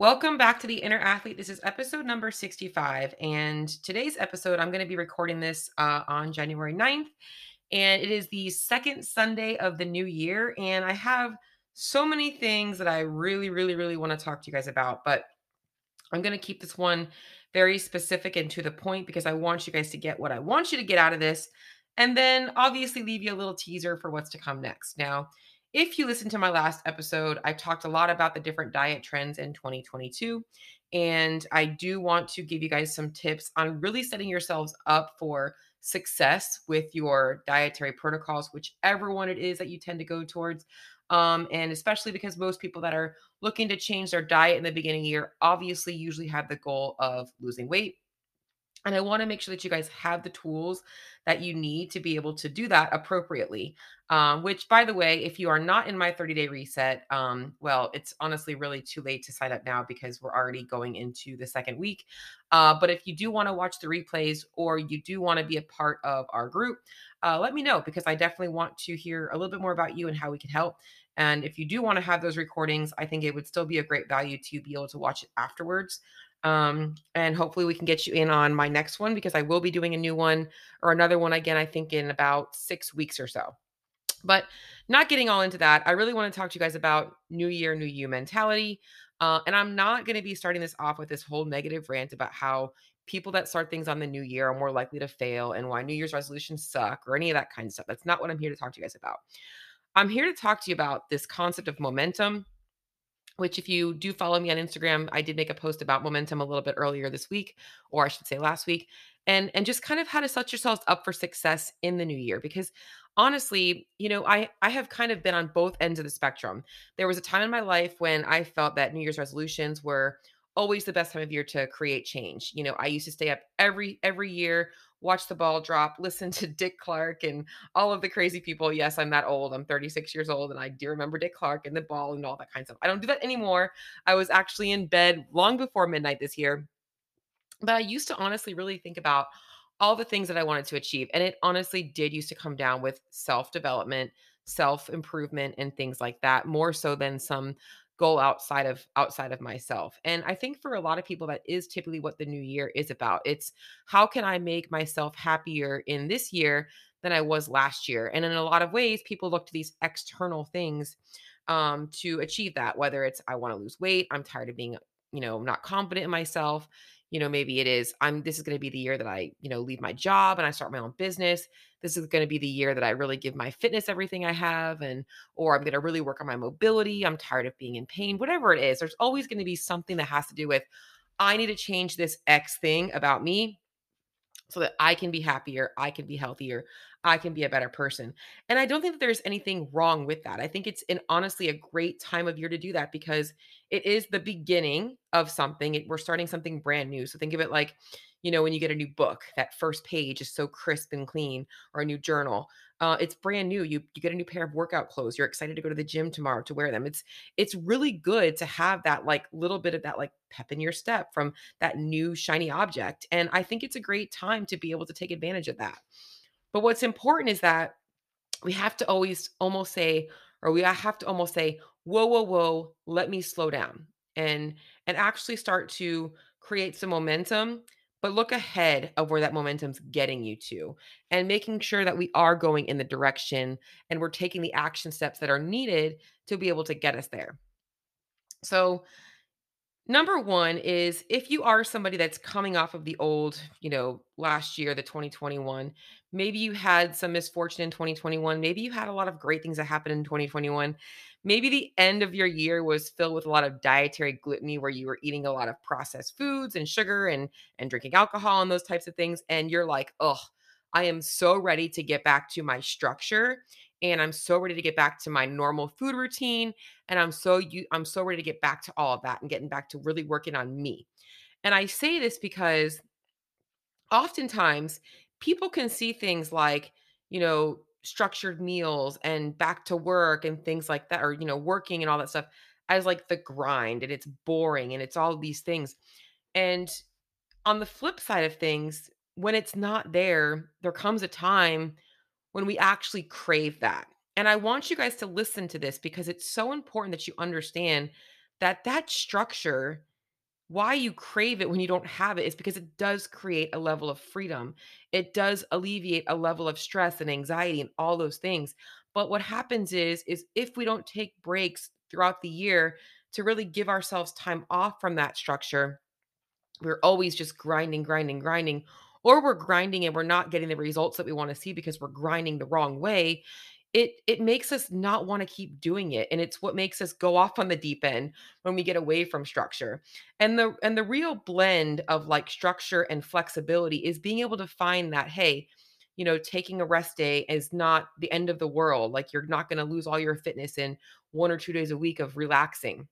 Welcome back to the Inner Athlete. This is episode number 65. And today's episode, I'm going to be recording this uh, on January 9th. And it is the second Sunday of the new year. And I have so many things that I really, really, really want to talk to you guys about. But I'm going to keep this one very specific and to the point because I want you guys to get what I want you to get out of this. And then obviously leave you a little teaser for what's to come next. Now, if you listen to my last episode, I talked a lot about the different diet trends in 2022. And I do want to give you guys some tips on really setting yourselves up for success with your dietary protocols, whichever one it is that you tend to go towards. Um, and especially because most people that are looking to change their diet in the beginning of the year obviously usually have the goal of losing weight and I want to make sure that you guys have the tools that you need to be able to do that appropriately. Um, which, by the way, if you are not in my 30 day reset, um, well, it's honestly really too late to sign up now because we're already going into the second week. Uh, but if you do want to watch the replays or you do want to be a part of our group, uh, let me know because I definitely want to hear a little bit more about you and how we can help. And if you do want to have those recordings, I think it would still be a great value to be able to watch it afterwards. Um, and hopefully we can get you in on my next one because I will be doing a new one or another one again, I think in about six weeks or so. But not getting all into that, I really want to talk to you guys about New Year, New You mentality. Uh, and I'm not going to be starting this off with this whole negative rant about how people that start things on the new year are more likely to fail and why New Year's resolutions suck or any of that kind of stuff. That's not what I'm here to talk to you guys about. I'm here to talk to you about this concept of momentum which if you do follow me on Instagram, I did make a post about momentum a little bit earlier this week, or I should say last week, and and just kind of how to set yourselves up for success in the new year because honestly, you know, I I have kind of been on both ends of the spectrum. There was a time in my life when I felt that New Year's resolutions were always the best time of year to create change. You know, I used to stay up every every year watch the ball drop, listen to Dick Clark and all of the crazy people. Yes, I'm that old. I'm 36 years old and I do remember Dick Clark and the ball and all that kind of stuff. I don't do that anymore. I was actually in bed long before midnight this year. But I used to honestly really think about all the things that I wanted to achieve. And it honestly did used to come down with self development, self improvement, and things like that, more so than some goal outside of outside of myself. And I think for a lot of people that is typically what the new year is about. It's how can I make myself happier in this year than I was last year? And in a lot of ways people look to these external things um to achieve that whether it's I want to lose weight, I'm tired of being, you know, not confident in myself, you know maybe it is i'm this is going to be the year that i you know leave my job and i start my own business. This is going to be the year that i really give my fitness everything i have and or i'm going to really work on my mobility. I'm tired of being in pain whatever it is there's always going to be something that has to do with i need to change this x thing about me so that I can be happier, I can be healthier, I can be a better person. And I don't think that there's anything wrong with that. I think it's an honestly a great time of year to do that because it is the beginning of something. It, we're starting something brand new. So think of it like, you know, when you get a new book, that first page is so crisp and clean, or a new journal. Uh, it's brand new. You you get a new pair of workout clothes. You're excited to go to the gym tomorrow to wear them. It's it's really good to have that like little bit of that like pep in your step from that new shiny object. And I think it's a great time to be able to take advantage of that. But what's important is that we have to always almost say, or we have to almost say, whoa, whoa, whoa, let me slow down and and actually start to create some momentum but look ahead of where that momentum's getting you to and making sure that we are going in the direction and we're taking the action steps that are needed to be able to get us there. So, Number one is if you are somebody that's coming off of the old, you know, last year, the 2021, maybe you had some misfortune in 2021. Maybe you had a lot of great things that happened in 2021. Maybe the end of your year was filled with a lot of dietary gluttony where you were eating a lot of processed foods and sugar and and drinking alcohol and those types of things. And you're like, oh, I am so ready to get back to my structure and I'm so ready to get back to my normal food routine and I'm so you I'm so ready to get back to all of that and getting back to really working on me. And I say this because oftentimes people can see things like, you know, structured meals and back to work and things like that or you know, working and all that stuff as like the grind and it's boring and it's all these things. And on the flip side of things, when it's not there, there comes a time when we actually crave that. And I want you guys to listen to this because it's so important that you understand that that structure why you crave it when you don't have it is because it does create a level of freedom. It does alleviate a level of stress and anxiety and all those things. But what happens is is if we don't take breaks throughout the year to really give ourselves time off from that structure, we're always just grinding, grinding, grinding, or we're grinding and we're not getting the results that we want to see because we're grinding the wrong way. It it makes us not want to keep doing it and it's what makes us go off on the deep end when we get away from structure. And the and the real blend of like structure and flexibility is being able to find that hey, you know, taking a rest day is not the end of the world. Like you're not going to lose all your fitness in one or two days a week of relaxing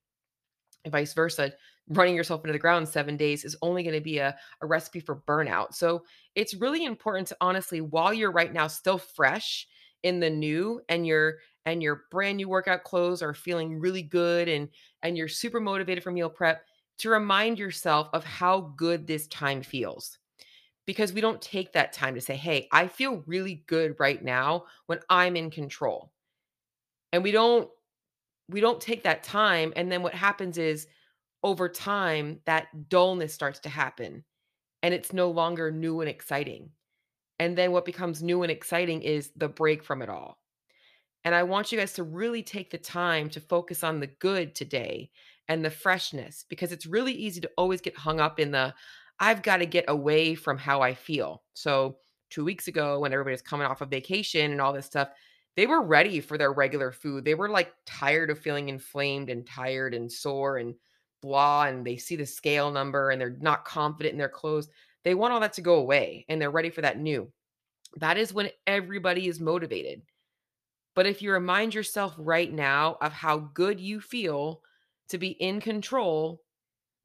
and vice versa running yourself into the ground seven days is only going to be a, a recipe for burnout so it's really important to honestly while you're right now still fresh in the new and your and your brand new workout clothes are feeling really good and and you're super motivated for meal prep to remind yourself of how good this time feels. Because we don't take that time to say hey i feel really good right now when i'm in control. And we don't we don't take that time and then what happens is over time that dullness starts to happen and it's no longer new and exciting and then what becomes new and exciting is the break from it all and I want you guys to really take the time to focus on the good today and the freshness because it's really easy to always get hung up in the I've got to get away from how I feel. So, 2 weeks ago when everybody's coming off of vacation and all this stuff, they were ready for their regular food. They were like tired of feeling inflamed and tired and sore and blah and they see the scale number and they're not confident in their clothes. They want all that to go away and they're ready for that new. That is when everybody is motivated but if you remind yourself right now of how good you feel to be in control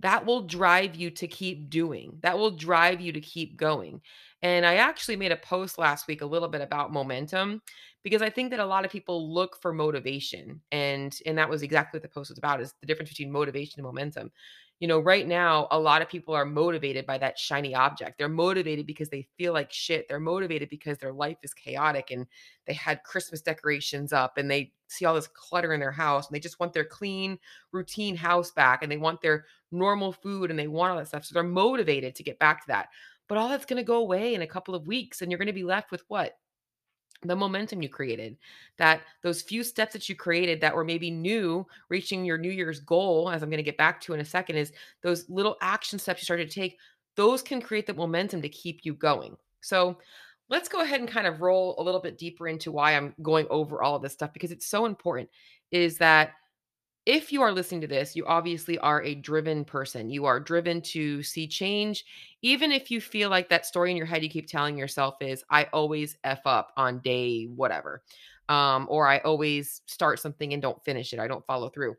that will drive you to keep doing. That will drive you to keep going. And I actually made a post last week a little bit about momentum because I think that a lot of people look for motivation and and that was exactly what the post was about is the difference between motivation and momentum. You know, right now a lot of people are motivated by that shiny object. They're motivated because they feel like shit. They're motivated because their life is chaotic and they had Christmas decorations up and they see all this clutter in their house and they just want their clean routine house back and they want their normal food and they want all that stuff. So they're motivated to get back to that. But all that's going to go away in a couple of weeks and you're going to be left with what? The momentum you created, that those few steps that you created that were maybe new, reaching your New Year's goal, as I'm going to get back to in a second, is those little action steps you started to take. Those can create the momentum to keep you going. So let's go ahead and kind of roll a little bit deeper into why I'm going over all of this stuff because it's so important. Is that if you are listening to this, you obviously are a driven person. You are driven to see change. Even if you feel like that story in your head you keep telling yourself is, I always F up on day whatever. Um, or I always start something and don't finish it. I don't follow through.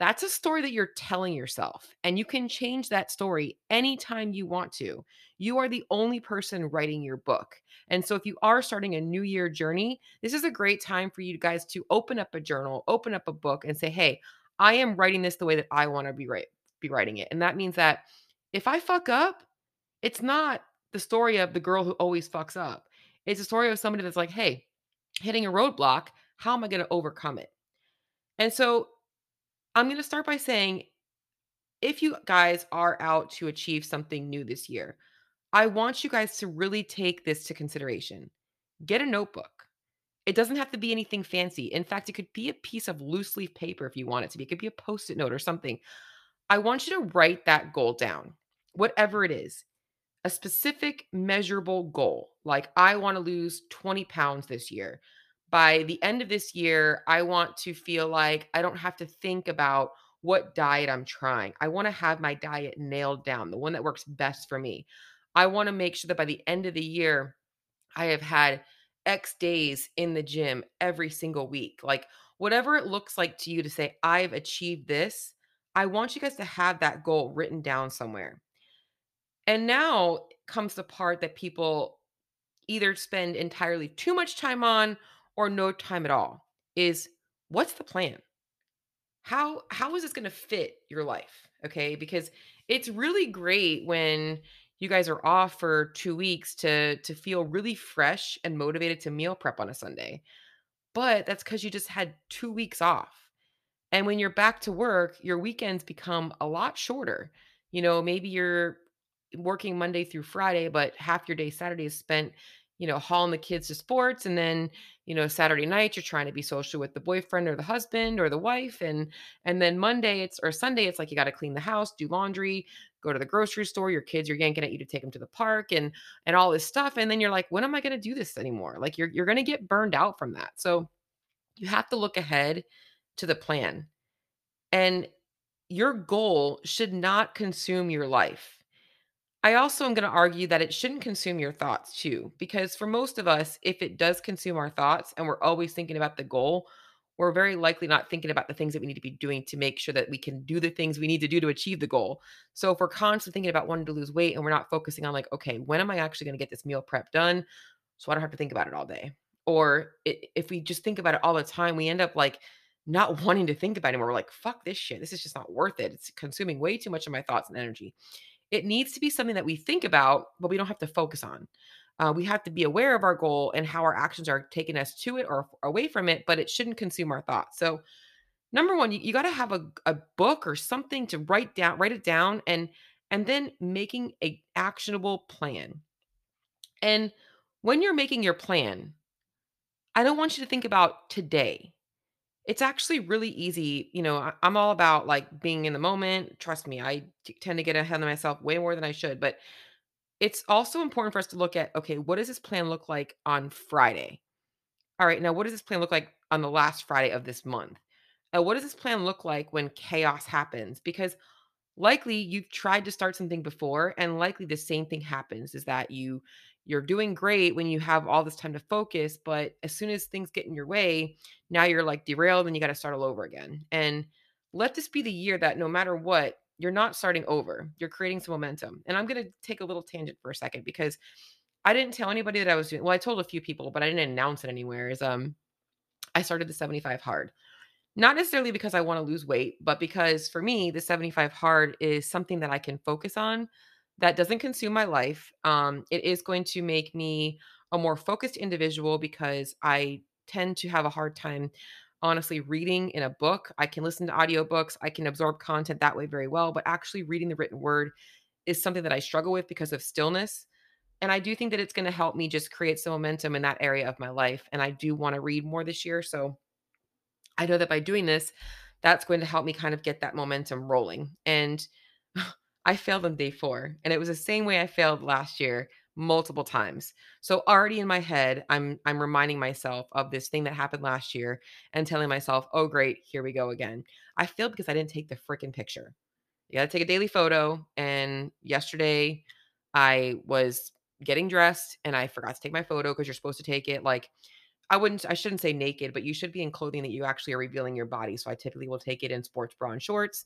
That's a story that you're telling yourself. And you can change that story anytime you want to. You are the only person writing your book. And so if you are starting a new year journey, this is a great time for you guys to open up a journal, open up a book, and say, hey, I am writing this the way that I want to be right be writing it. And that means that if I fuck up, it's not the story of the girl who always fucks up. It's a story of somebody that's like, "Hey, hitting a roadblock, how am I going to overcome it?" And so I'm going to start by saying if you guys are out to achieve something new this year, I want you guys to really take this to consideration. Get a notebook. It doesn't have to be anything fancy. In fact, it could be a piece of loose leaf paper if you want it to be. It could be a post it note or something. I want you to write that goal down, whatever it is, a specific measurable goal. Like, I want to lose 20 pounds this year. By the end of this year, I want to feel like I don't have to think about what diet I'm trying. I want to have my diet nailed down, the one that works best for me. I want to make sure that by the end of the year, I have had X days in the gym every single week. Like whatever it looks like to you to say, I've achieved this, I want you guys to have that goal written down somewhere. And now comes the part that people either spend entirely too much time on or no time at all is what's the plan? How how is this going to fit your life? Okay? Because it's really great when you guys are off for 2 weeks to to feel really fresh and motivated to meal prep on a Sunday. But that's cuz you just had 2 weeks off. And when you're back to work, your weekends become a lot shorter. You know, maybe you're working Monday through Friday, but half your day Saturday is spent, you know, hauling the kids to sports. And then, you know, Saturday night you're trying to be social with the boyfriend or the husband or the wife. And and then Monday it's or Sunday, it's like you got to clean the house, do laundry, go to the grocery store. Your kids are yanking at you to take them to the park and and all this stuff. And then you're like, when am I gonna do this anymore? Like you're you're gonna get burned out from that. So you have to look ahead to the plan. And your goal should not consume your life. I also am going to argue that it shouldn't consume your thoughts too, because for most of us, if it does consume our thoughts and we're always thinking about the goal, we're very likely not thinking about the things that we need to be doing to make sure that we can do the things we need to do to achieve the goal. So if we're constantly thinking about wanting to lose weight and we're not focusing on like, okay, when am I actually going to get this meal prep done? So I don't have to think about it all day. Or i if we just think about it all the time, we end up like not wanting to think about it anymore. We're like, fuck this shit. This is just not worth it. It's consuming way too much of my thoughts and energy. It needs to be something that we think about, but we don't have to focus on. Uh, we have to be aware of our goal and how our actions are taking us to it or away from it, but it shouldn't consume our thoughts. So, number one, you, you got to have a, a book or something to write down, write it down, and and then making a actionable plan. And when you're making your plan, I don't want you to think about today. It's actually really easy. You know, I, I'm all about like being in the moment. Trust me, I t- tend to get ahead of myself way more than I should. But it's also important for us to look at okay, what does this plan look like on Friday? All right, now what does this plan look like on the last Friday of this month? And what does this plan look like when chaos happens? Because likely you've tried to start something before and likely the same thing happens is that you you're doing great when you have all this time to focus but as soon as things get in your way now you're like derailed and you got to start all over again and let this be the year that no matter what you're not starting over you're creating some momentum and i'm going to take a little tangent for a second because i didn't tell anybody that i was doing well i told a few people but i didn't announce it anywhere is um i started the 75 hard not necessarily because I wanna lose weight, but because for me, the 75 hard is something that I can focus on that doesn't consume my life. Um, it is going to make me a more focused individual because I tend to have a hard time honestly reading in a book. I can listen to audiobooks, I can absorb content that way very well, but actually reading the written word is something that I struggle with because of stillness. And I do think that it's gonna help me just create some momentum in that area of my life. And I do wanna read more this year. So I know that by doing this, that's going to help me kind of get that momentum rolling. And I failed on day four, and it was the same way I failed last year multiple times. So already in my head, I'm I'm reminding myself of this thing that happened last year and telling myself, "Oh great, here we go again." I failed because I didn't take the freaking picture. You got to take a daily photo, and yesterday I was getting dressed and I forgot to take my photo because you're supposed to take it like I wouldn't I shouldn't say naked, but you should be in clothing that you actually are revealing your body. So I typically will take it in sports bra and shorts.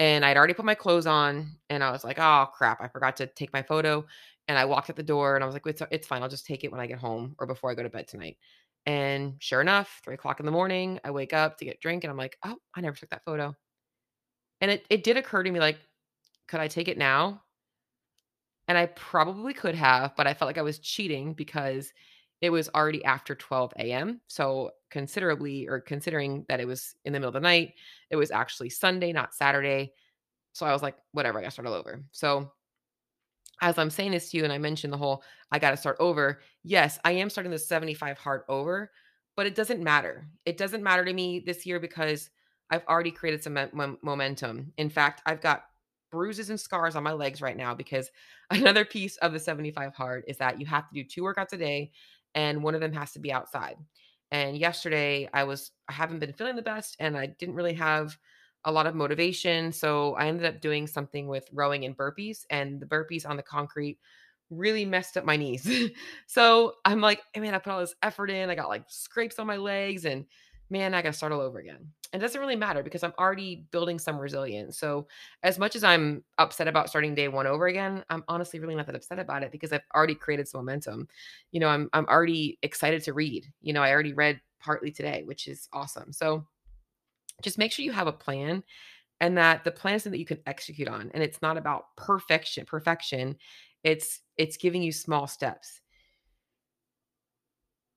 And I'd already put my clothes on and I was like, oh crap, I forgot to take my photo. And I walked at the door and I was like, it's, it's fine. I'll just take it when I get home or before I go to bed tonight. And sure enough, three o'clock in the morning, I wake up to get drink and I'm like, oh, I never took that photo. And it, it did occur to me like, could I take it now? And I probably could have, but I felt like I was cheating because it was already after 12 AM. So considerably or considering that it was in the middle of the night, it was actually Sunday, not Saturday. So I was like, whatever, I gotta start all over. So as I'm saying this to you, and I mentioned the whole I gotta start over. Yes, I am starting the 75 hard over, but it doesn't matter. It doesn't matter to me this year because I've already created some mo- momentum. In fact, I've got bruises and scars on my legs right now because another piece of the 75 hard is that you have to do two workouts a day and one of them has to be outside. And yesterday I was I haven't been feeling the best and I didn't really have a lot of motivation, so I ended up doing something with rowing and burpees and the burpees on the concrete really messed up my knees. so I'm like, hey, man, I put all this effort in. I got like scrapes on my legs and man, I got to start all over again. It doesn't really matter because I'm already building some resilience. So, as much as I'm upset about starting day one over again, I'm honestly really not that upset about it because I've already created some momentum. You know, I'm I'm already excited to read. You know, I already read partly today, which is awesome. So, just make sure you have a plan and that the plan is something that you can execute on. And it's not about perfection. Perfection. It's it's giving you small steps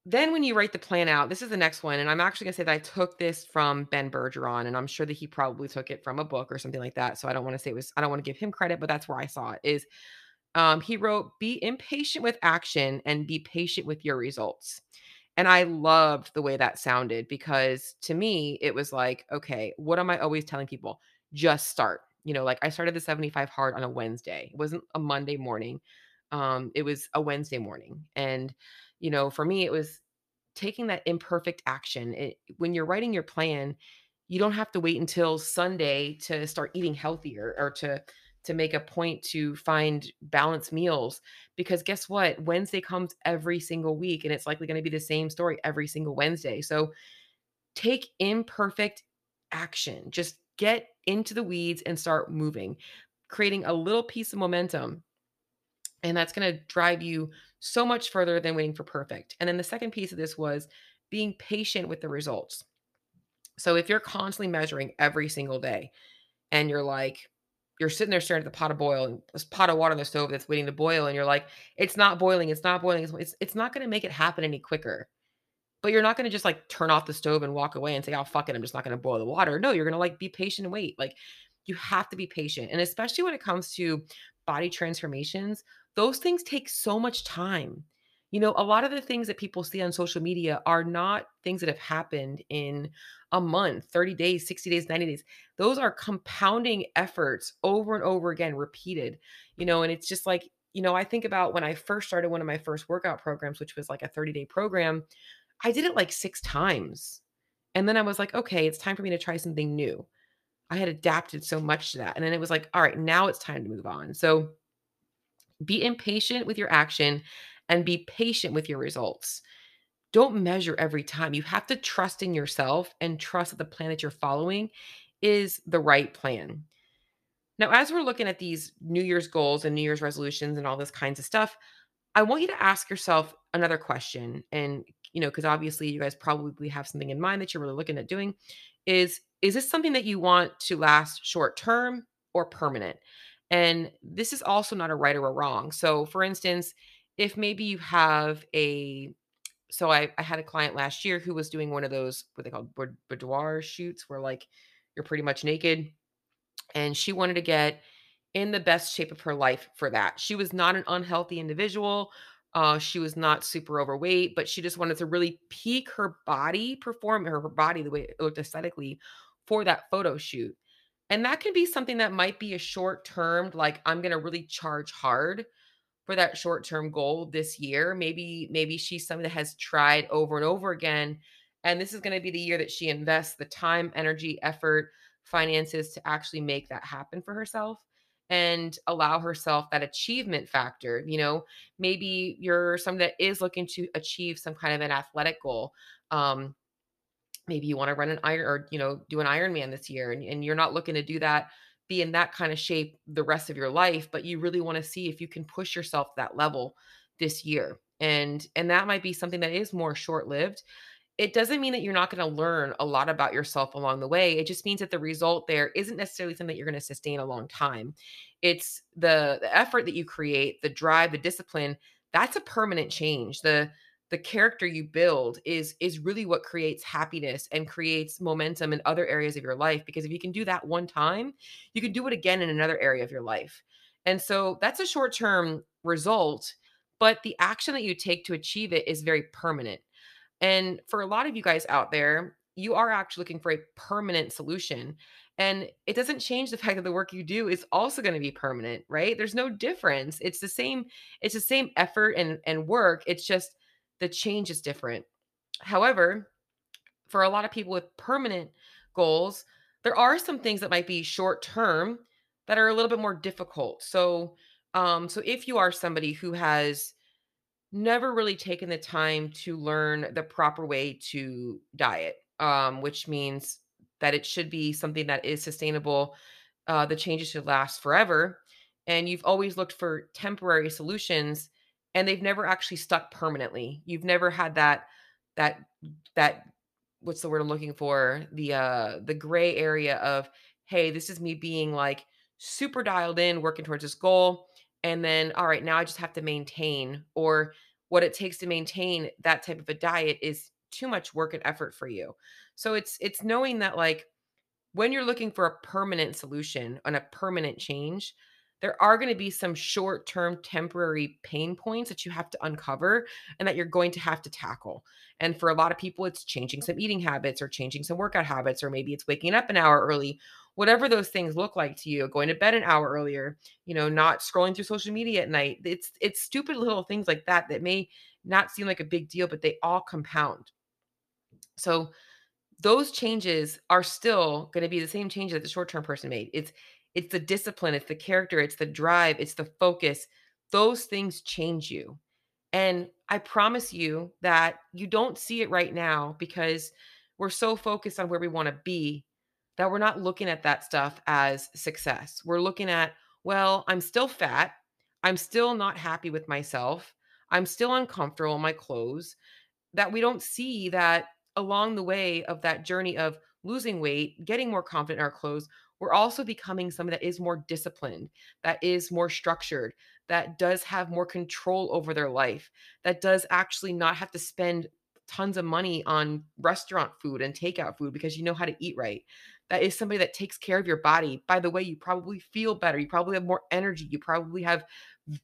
then when you write the plan out, this is the next one, and I'm actually gonna say that I took this from Ben Bergeron, and I'm sure that he probably took it from a book or something like that. So I don't want to say it was I don't want to give him credit, but that's where I saw it. Is um, he wrote, "Be impatient with action and be patient with your results." And I loved the way that sounded because to me, it was like, okay, what am I always telling people? Just start. You know, like I started the 75 hard on a Wednesday. It wasn't a Monday morning. Um, it was a Wednesday morning. And, you know, for me, it was taking that imperfect action. It, when you're writing your plan, you don't have to wait until Sunday to start eating healthier or to to make a point to find balanced meals because guess what? Wednesday comes every single week and it's likely going to be the same story every single Wednesday. So take imperfect action. Just get into the weeds and start moving, creating a little piece of momentum. And that's going to drive you so much further than waiting for perfect. And then the second piece of this was being patient with the results. So if you're constantly measuring every single day and you're like, you're sitting there staring at the pot of boil and this pot of water on the stove that's waiting to boil, and you're like, it's not boiling, it's not boiling, it's it's not gonna make it happen any quicker. But you're not gonna just like turn off the stove and walk away and say, Oh fuck it, I'm just not gonna boil the water. No, you're gonna like be patient and wait. Like you have to be patient. And especially when it comes to body transformations, those things take so much time. You know, a lot of the things that people see on social media are not things that have happened in a month, 30 days, 60 days, 90 days. Those are compounding efforts over and over again, repeated, you know, and it's just like, you know, I think about when I first started one of my first workout programs, which was like a 30 day program, I did it like six times. And then I was like, okay, it's time for me to try something new. I had adapted so much to that. And then it was like, all right, now it's time to move on. So be impatient with your action and be patient with your results. Don't measure every time. You have to trust in yourself and trust that the plan that you're following is the right plan. Now, as we're looking at these New Year's goals and New Year's resolutions and all this kinds of stuff, I want you to ask yourself another question. And, you know, because obviously you guys probably have something in mind that you're really looking at doing is is this something that you want to last short term or permanent? And this is also not a right or a wrong. So, for instance, if maybe you have a so I, I had a client last year who was doing one of those what they call boudoir shoots where like you're pretty much naked and she wanted to get in the best shape of her life for that she was not an unhealthy individual uh, she was not super overweight but she just wanted to really peak her body perform her, her body the way it looked aesthetically for that photo shoot and that can be something that might be a short term like i'm going to really charge hard for that short-term goal this year. Maybe maybe she's someone that has tried over and over again and this is going to be the year that she invests the time, energy, effort, finances to actually make that happen for herself and allow herself that achievement factor. You know, maybe you're someone that is looking to achieve some kind of an athletic goal. Um, maybe you want to run an iron or you know do an Ironman this year, and, and you're not looking to do that be in that kind of shape the rest of your life, but you really want to see if you can push yourself that level this year. And and that might be something that is more short-lived. It doesn't mean that you're not going to learn a lot about yourself along the way. It just means that the result there isn't necessarily something that you're going to sustain a long time. It's the the effort that you create, the drive, the discipline, that's a permanent change. The the character you build is is really what creates happiness and creates momentum in other areas of your life because if you can do that one time you can do it again in another area of your life. And so that's a short term result but the action that you take to achieve it is very permanent. And for a lot of you guys out there you are actually looking for a permanent solution and it doesn't change the fact that the work you do is also going to be permanent right? There's no difference. It's the same it's the same effort and and work. It's just the change is different. However, for a lot of people with permanent goals, there are some things that might be short term that are a little bit more difficult. So, um, so if you are somebody who has never really taken the time to learn the proper way to diet, um, which means that it should be something that is sustainable, uh, the changes should last forever, and you've always looked for temporary solutions and they've never actually stuck permanently. You've never had that that that what's the word I'm looking for? The uh the gray area of hey, this is me being like super dialed in working towards this goal and then all right, now I just have to maintain or what it takes to maintain that type of a diet is too much work and effort for you. So it's it's knowing that like when you're looking for a permanent solution and a permanent change, there are going to be some short term temporary pain points that you have to uncover and that you're going to have to tackle. And for a lot of people, it's changing some eating habits or changing some workout habits, or maybe it's waking up an hour early, whatever those things look like to you, going to bed an hour earlier, you know, not scrolling through social media at night. It's it's stupid little things like that that may not seem like a big deal, but they all compound. So those changes are still going to be the same changes that the short-term person made. It's it's the discipline, it's the character, it's the drive, it's the focus. Those things change you. And I promise you that you don't see it right now because we're so focused on where we want to be that we're not looking at that stuff as success. We're looking at, well, I'm still fat. I'm still not happy with myself. I'm still uncomfortable in my clothes. That we don't see that along the way of that journey of losing weight, getting more confident in our clothes, we're also becoming someone that is more disciplined, that is more structured, that does have more control over their life, that does actually not have to spend tons of money on restaurant food and takeout food because you know how to eat right. That is somebody that takes care of your body. By the way, you probably feel better. You probably have more energy. You probably have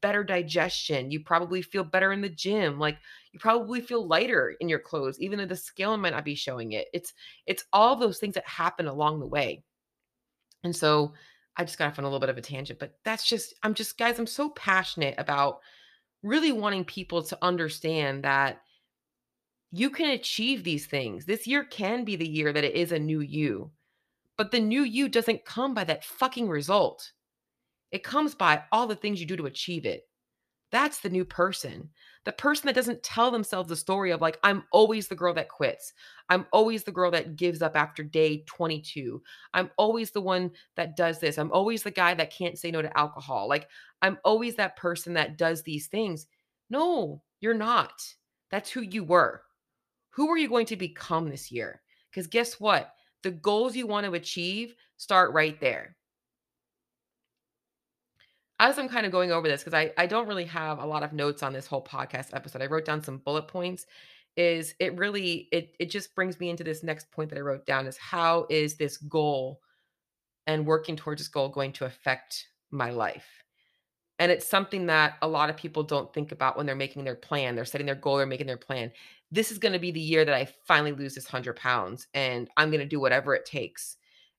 better digestion. You probably feel better in the gym. Like you probably feel lighter in your clothes, even though the scale might not be showing it. It's it's all those things that happen along the way. And so I just got off on a little bit of a tangent, but that's just I'm just guys, I'm so passionate about really wanting people to understand that you can achieve these things. This year can be the year that it is a new you. But the new you doesn't come by that fucking result. It comes by all the things you do to achieve it. That's the new person. The person that doesn't tell themselves the story of, like, I'm always the girl that quits. I'm always the girl that gives up after day 22. I'm always the one that does this. I'm always the guy that can't say no to alcohol. Like, I'm always that person that does these things. No, you're not. That's who you were. Who are you going to become this year? Because guess what? The goals you want to achieve start right there as I'm kind of going over this, because I, I don't really have a lot of notes on this whole podcast episode. I wrote down some bullet points. Is it really it it just brings me into this next point that I wrote down is how is this goal and working towards this goal going to affect my life? And it's something that a lot of people don't think about when they're making their plan. They're setting their goal, they're making their plan. This is going to be the year that I finally lose this 100 pounds and I'm going to do whatever it takes.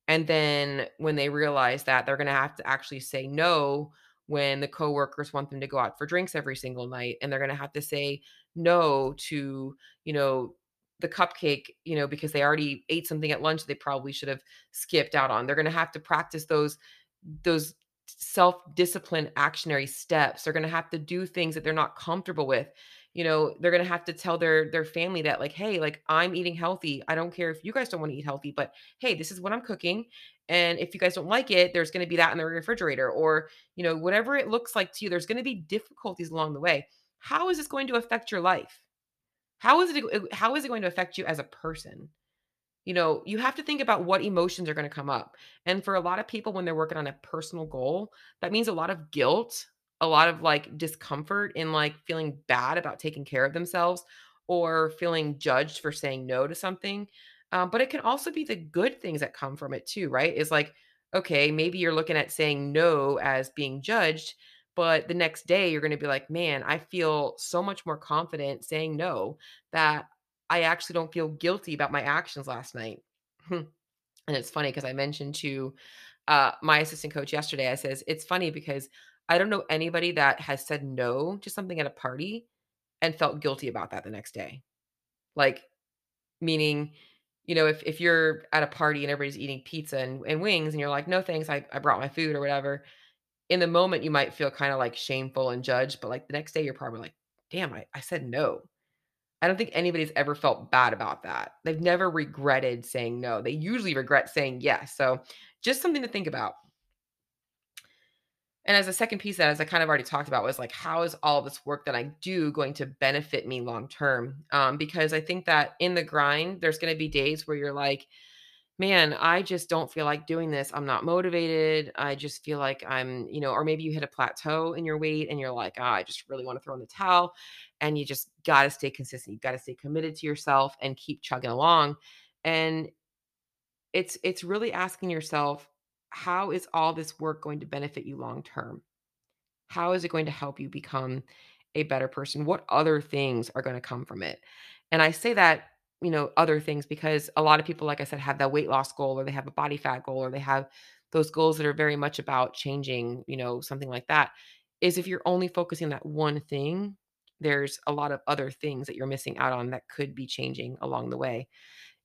And then when they realize that, they're going to have to actually say no when the coworkers want them to go out for drinks every single night and they're going to have to say no to you know the cupcake you know because they already ate something at lunch they probably should have skipped out on. They're going to have to practice those those self discipline actionary steps. They're going to have to do things that they're not comfortable with you know they're to have to tell their their family that like hey like i'm eating healthy. I don't care if you guys don't want to eat healthy but hey this is what i'm cooking and if you guys don't like it there's to be that in the refrigerator or you know whatever it looks like to you there's to be difficulties along the way. How is this going to affect your life? How is it uh, how is it going to affect you as a person? You know you have to think about what emotions are going to come up and for a lot of people when they're working on a personal goal that means a lot of guilt a lot of like discomfort in like feeling bad about taking care of themselves or feeling judged for saying no to something. Um, but it can also be the good things that come from it too, right? Is like, okay, maybe you're looking at saying no as being judged, but the next day you're going to be like, man, I feel so much more confident saying no that I actually don't feel guilty about my actions last night. and it's funny because I mentioned to uh, my assistant coach yesterday, I says, it's funny because I don't know anybody that has said no to something at a party and felt guilty about that the next day. Like, meaning, you know, if, if you're at a party and everybody's eating pizza and, and wings and you're like, no thanks, I, I brought my food or whatever. In the moment, you might feel kind of like shameful and judged, but like the next day, you're probably like, damn, I, I said no. I don't think anybody's ever felt bad about that. They've never regretted saying no. They usually regret saying yes. So just something to think about. And as a second piece that, as I kind of already talked about, was like, how is all this work that I do going to benefit me long term? Um, because I think that in the grind, there's going to be days where you're like, man, I just don't feel like doing this. I'm not motivated. I just feel like I'm, you know, or maybe you hit a plateau in your weight and you're like, oh, I just really want to throw in the towel. And you just got to stay consistent. You got to stay committed to yourself and keep chugging along. And it's it's really asking yourself, how is all this work going to benefit you long term? How is it going to help you become a better person? What other things are going to come from it? And I say that, you know, other things because a lot of people, like I said, have that weight loss goal or they have a body fat goal or they have those goals that are very much about changing, you know, something like that. Is if you're only focusing on that one thing, there's a lot of other things that you're missing out on that could be changing along the way.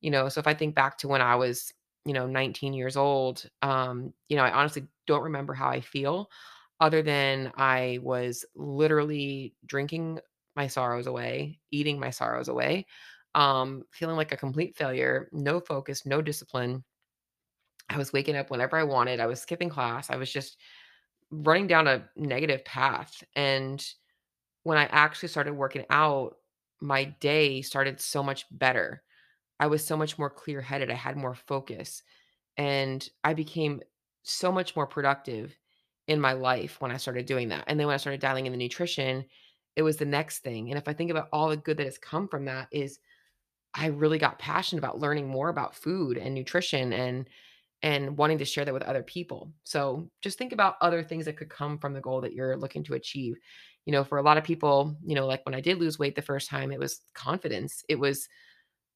You know, so if I think back to when I was, you know, 19 years old, um, you know, I honestly don't remember how I feel other than I was literally drinking my sorrows away, eating my sorrows away, um, feeling like a complete failure, no focus, no discipline. I was waking up whenever I wanted. I was skipping class. I was just running down a negative path. And when I actually started working out, my day started so much better. I was so much more clear headed. I had more focus and I became so much more productive in my life when I started doing that. And then when I started dialing in the nutrition, it was the next thing. And if I think about all the good that has come from that is I really got passionate about learning more about food and nutrition and and wanting to share that with other people. So just think about other things that could come from the goal that you're looking to achieve. You know, for a lot of people, you know, like when I did lose weight the first time, it was confidence. It was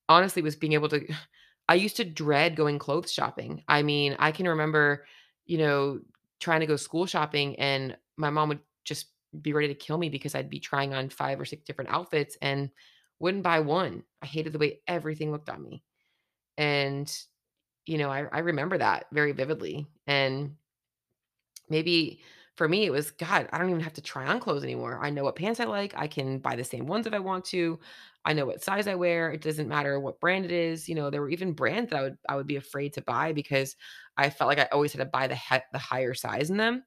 honestly was being able to I used to dread going clothes shopping. I mean, I can remember, you know, trying to go school shopping and my mom would just be ready to kill me because I'd be trying on 5 or 6 different outfits and wouldn't buy one. I hated the way everything looked on me. And, you know, I I remember that very vividly. And maybe for me it was god i don't even have to try on clothes anymore. I know what pants i like i can buy the same ones if i want to i know what size i wear it doesn't matter what brand it is. You know there were even brands that i would i would be afraid to buy because i felt like i always had to buy the he- the higher size in them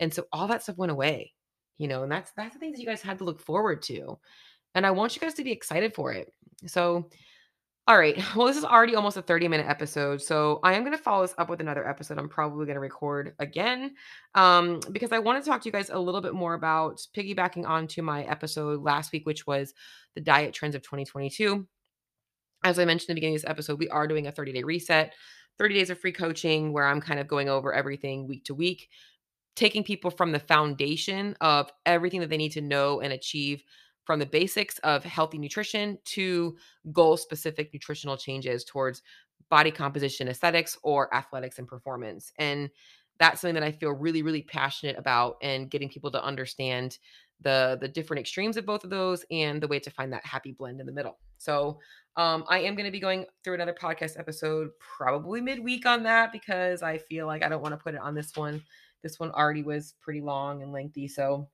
and so all that stuff went away you know and that's that's the things you guys had to look forward to and i want you guys to be excited for it. So all right. Well, this is already almost a 30 minute episode. So I am going to follow this up with another episode. I'm probably going to record again um, because I want to talk to you guys a little bit more about piggybacking onto my episode last week, which was the diet trends of 2022. As I mentioned at the beginning of this episode, we are doing a 30 day reset, 30 days of free coaching where I'm kind of going over everything week to week, taking people from the foundation of everything that they need to know and achieve from the basics of healthy nutrition to goal specific nutritional changes towards body composition aesthetics or athletics and performance. And that's something that i feel really really passionate about and getting people to understand the the different extremes of both of those and the way to find that happy blend in the middle. So um, i am going to be going through another podcast episode probably midweek on that because i feel like i don't want to put it on this one. This one already was pretty long and lengthy so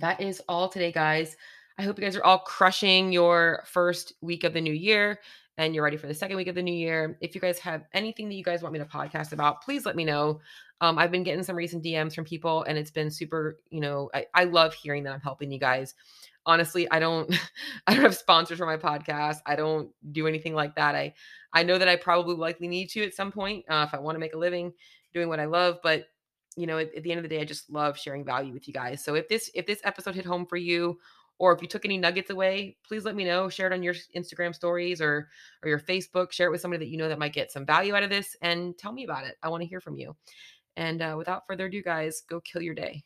that is all today, guys. I hope you guys are all crushing your first week of the new year and you're ready for the second week of the new year. If you guys have anything that you guys want me to podcast about, please let me know. Um, I've been getting some recent DMs from people and it's been super, you know, I, I love hearing that I'm helping you guys. Honestly, I don't I don't have sponsors for my podcast. I don't do anything like that. I I know that I probably likely need to at some point uh, if I want to make a living doing what I love, but you know, at, at the end of the day, I just love sharing value with you guys. So if this if this episode hit home for you, or if you took any nuggets away, please let me know. Share it on your Instagram stories or or your Facebook. Share it with somebody that you know that might get some value out of this, and tell me about it. I want to hear from you. And uh, without further ado, guys, go kill your day.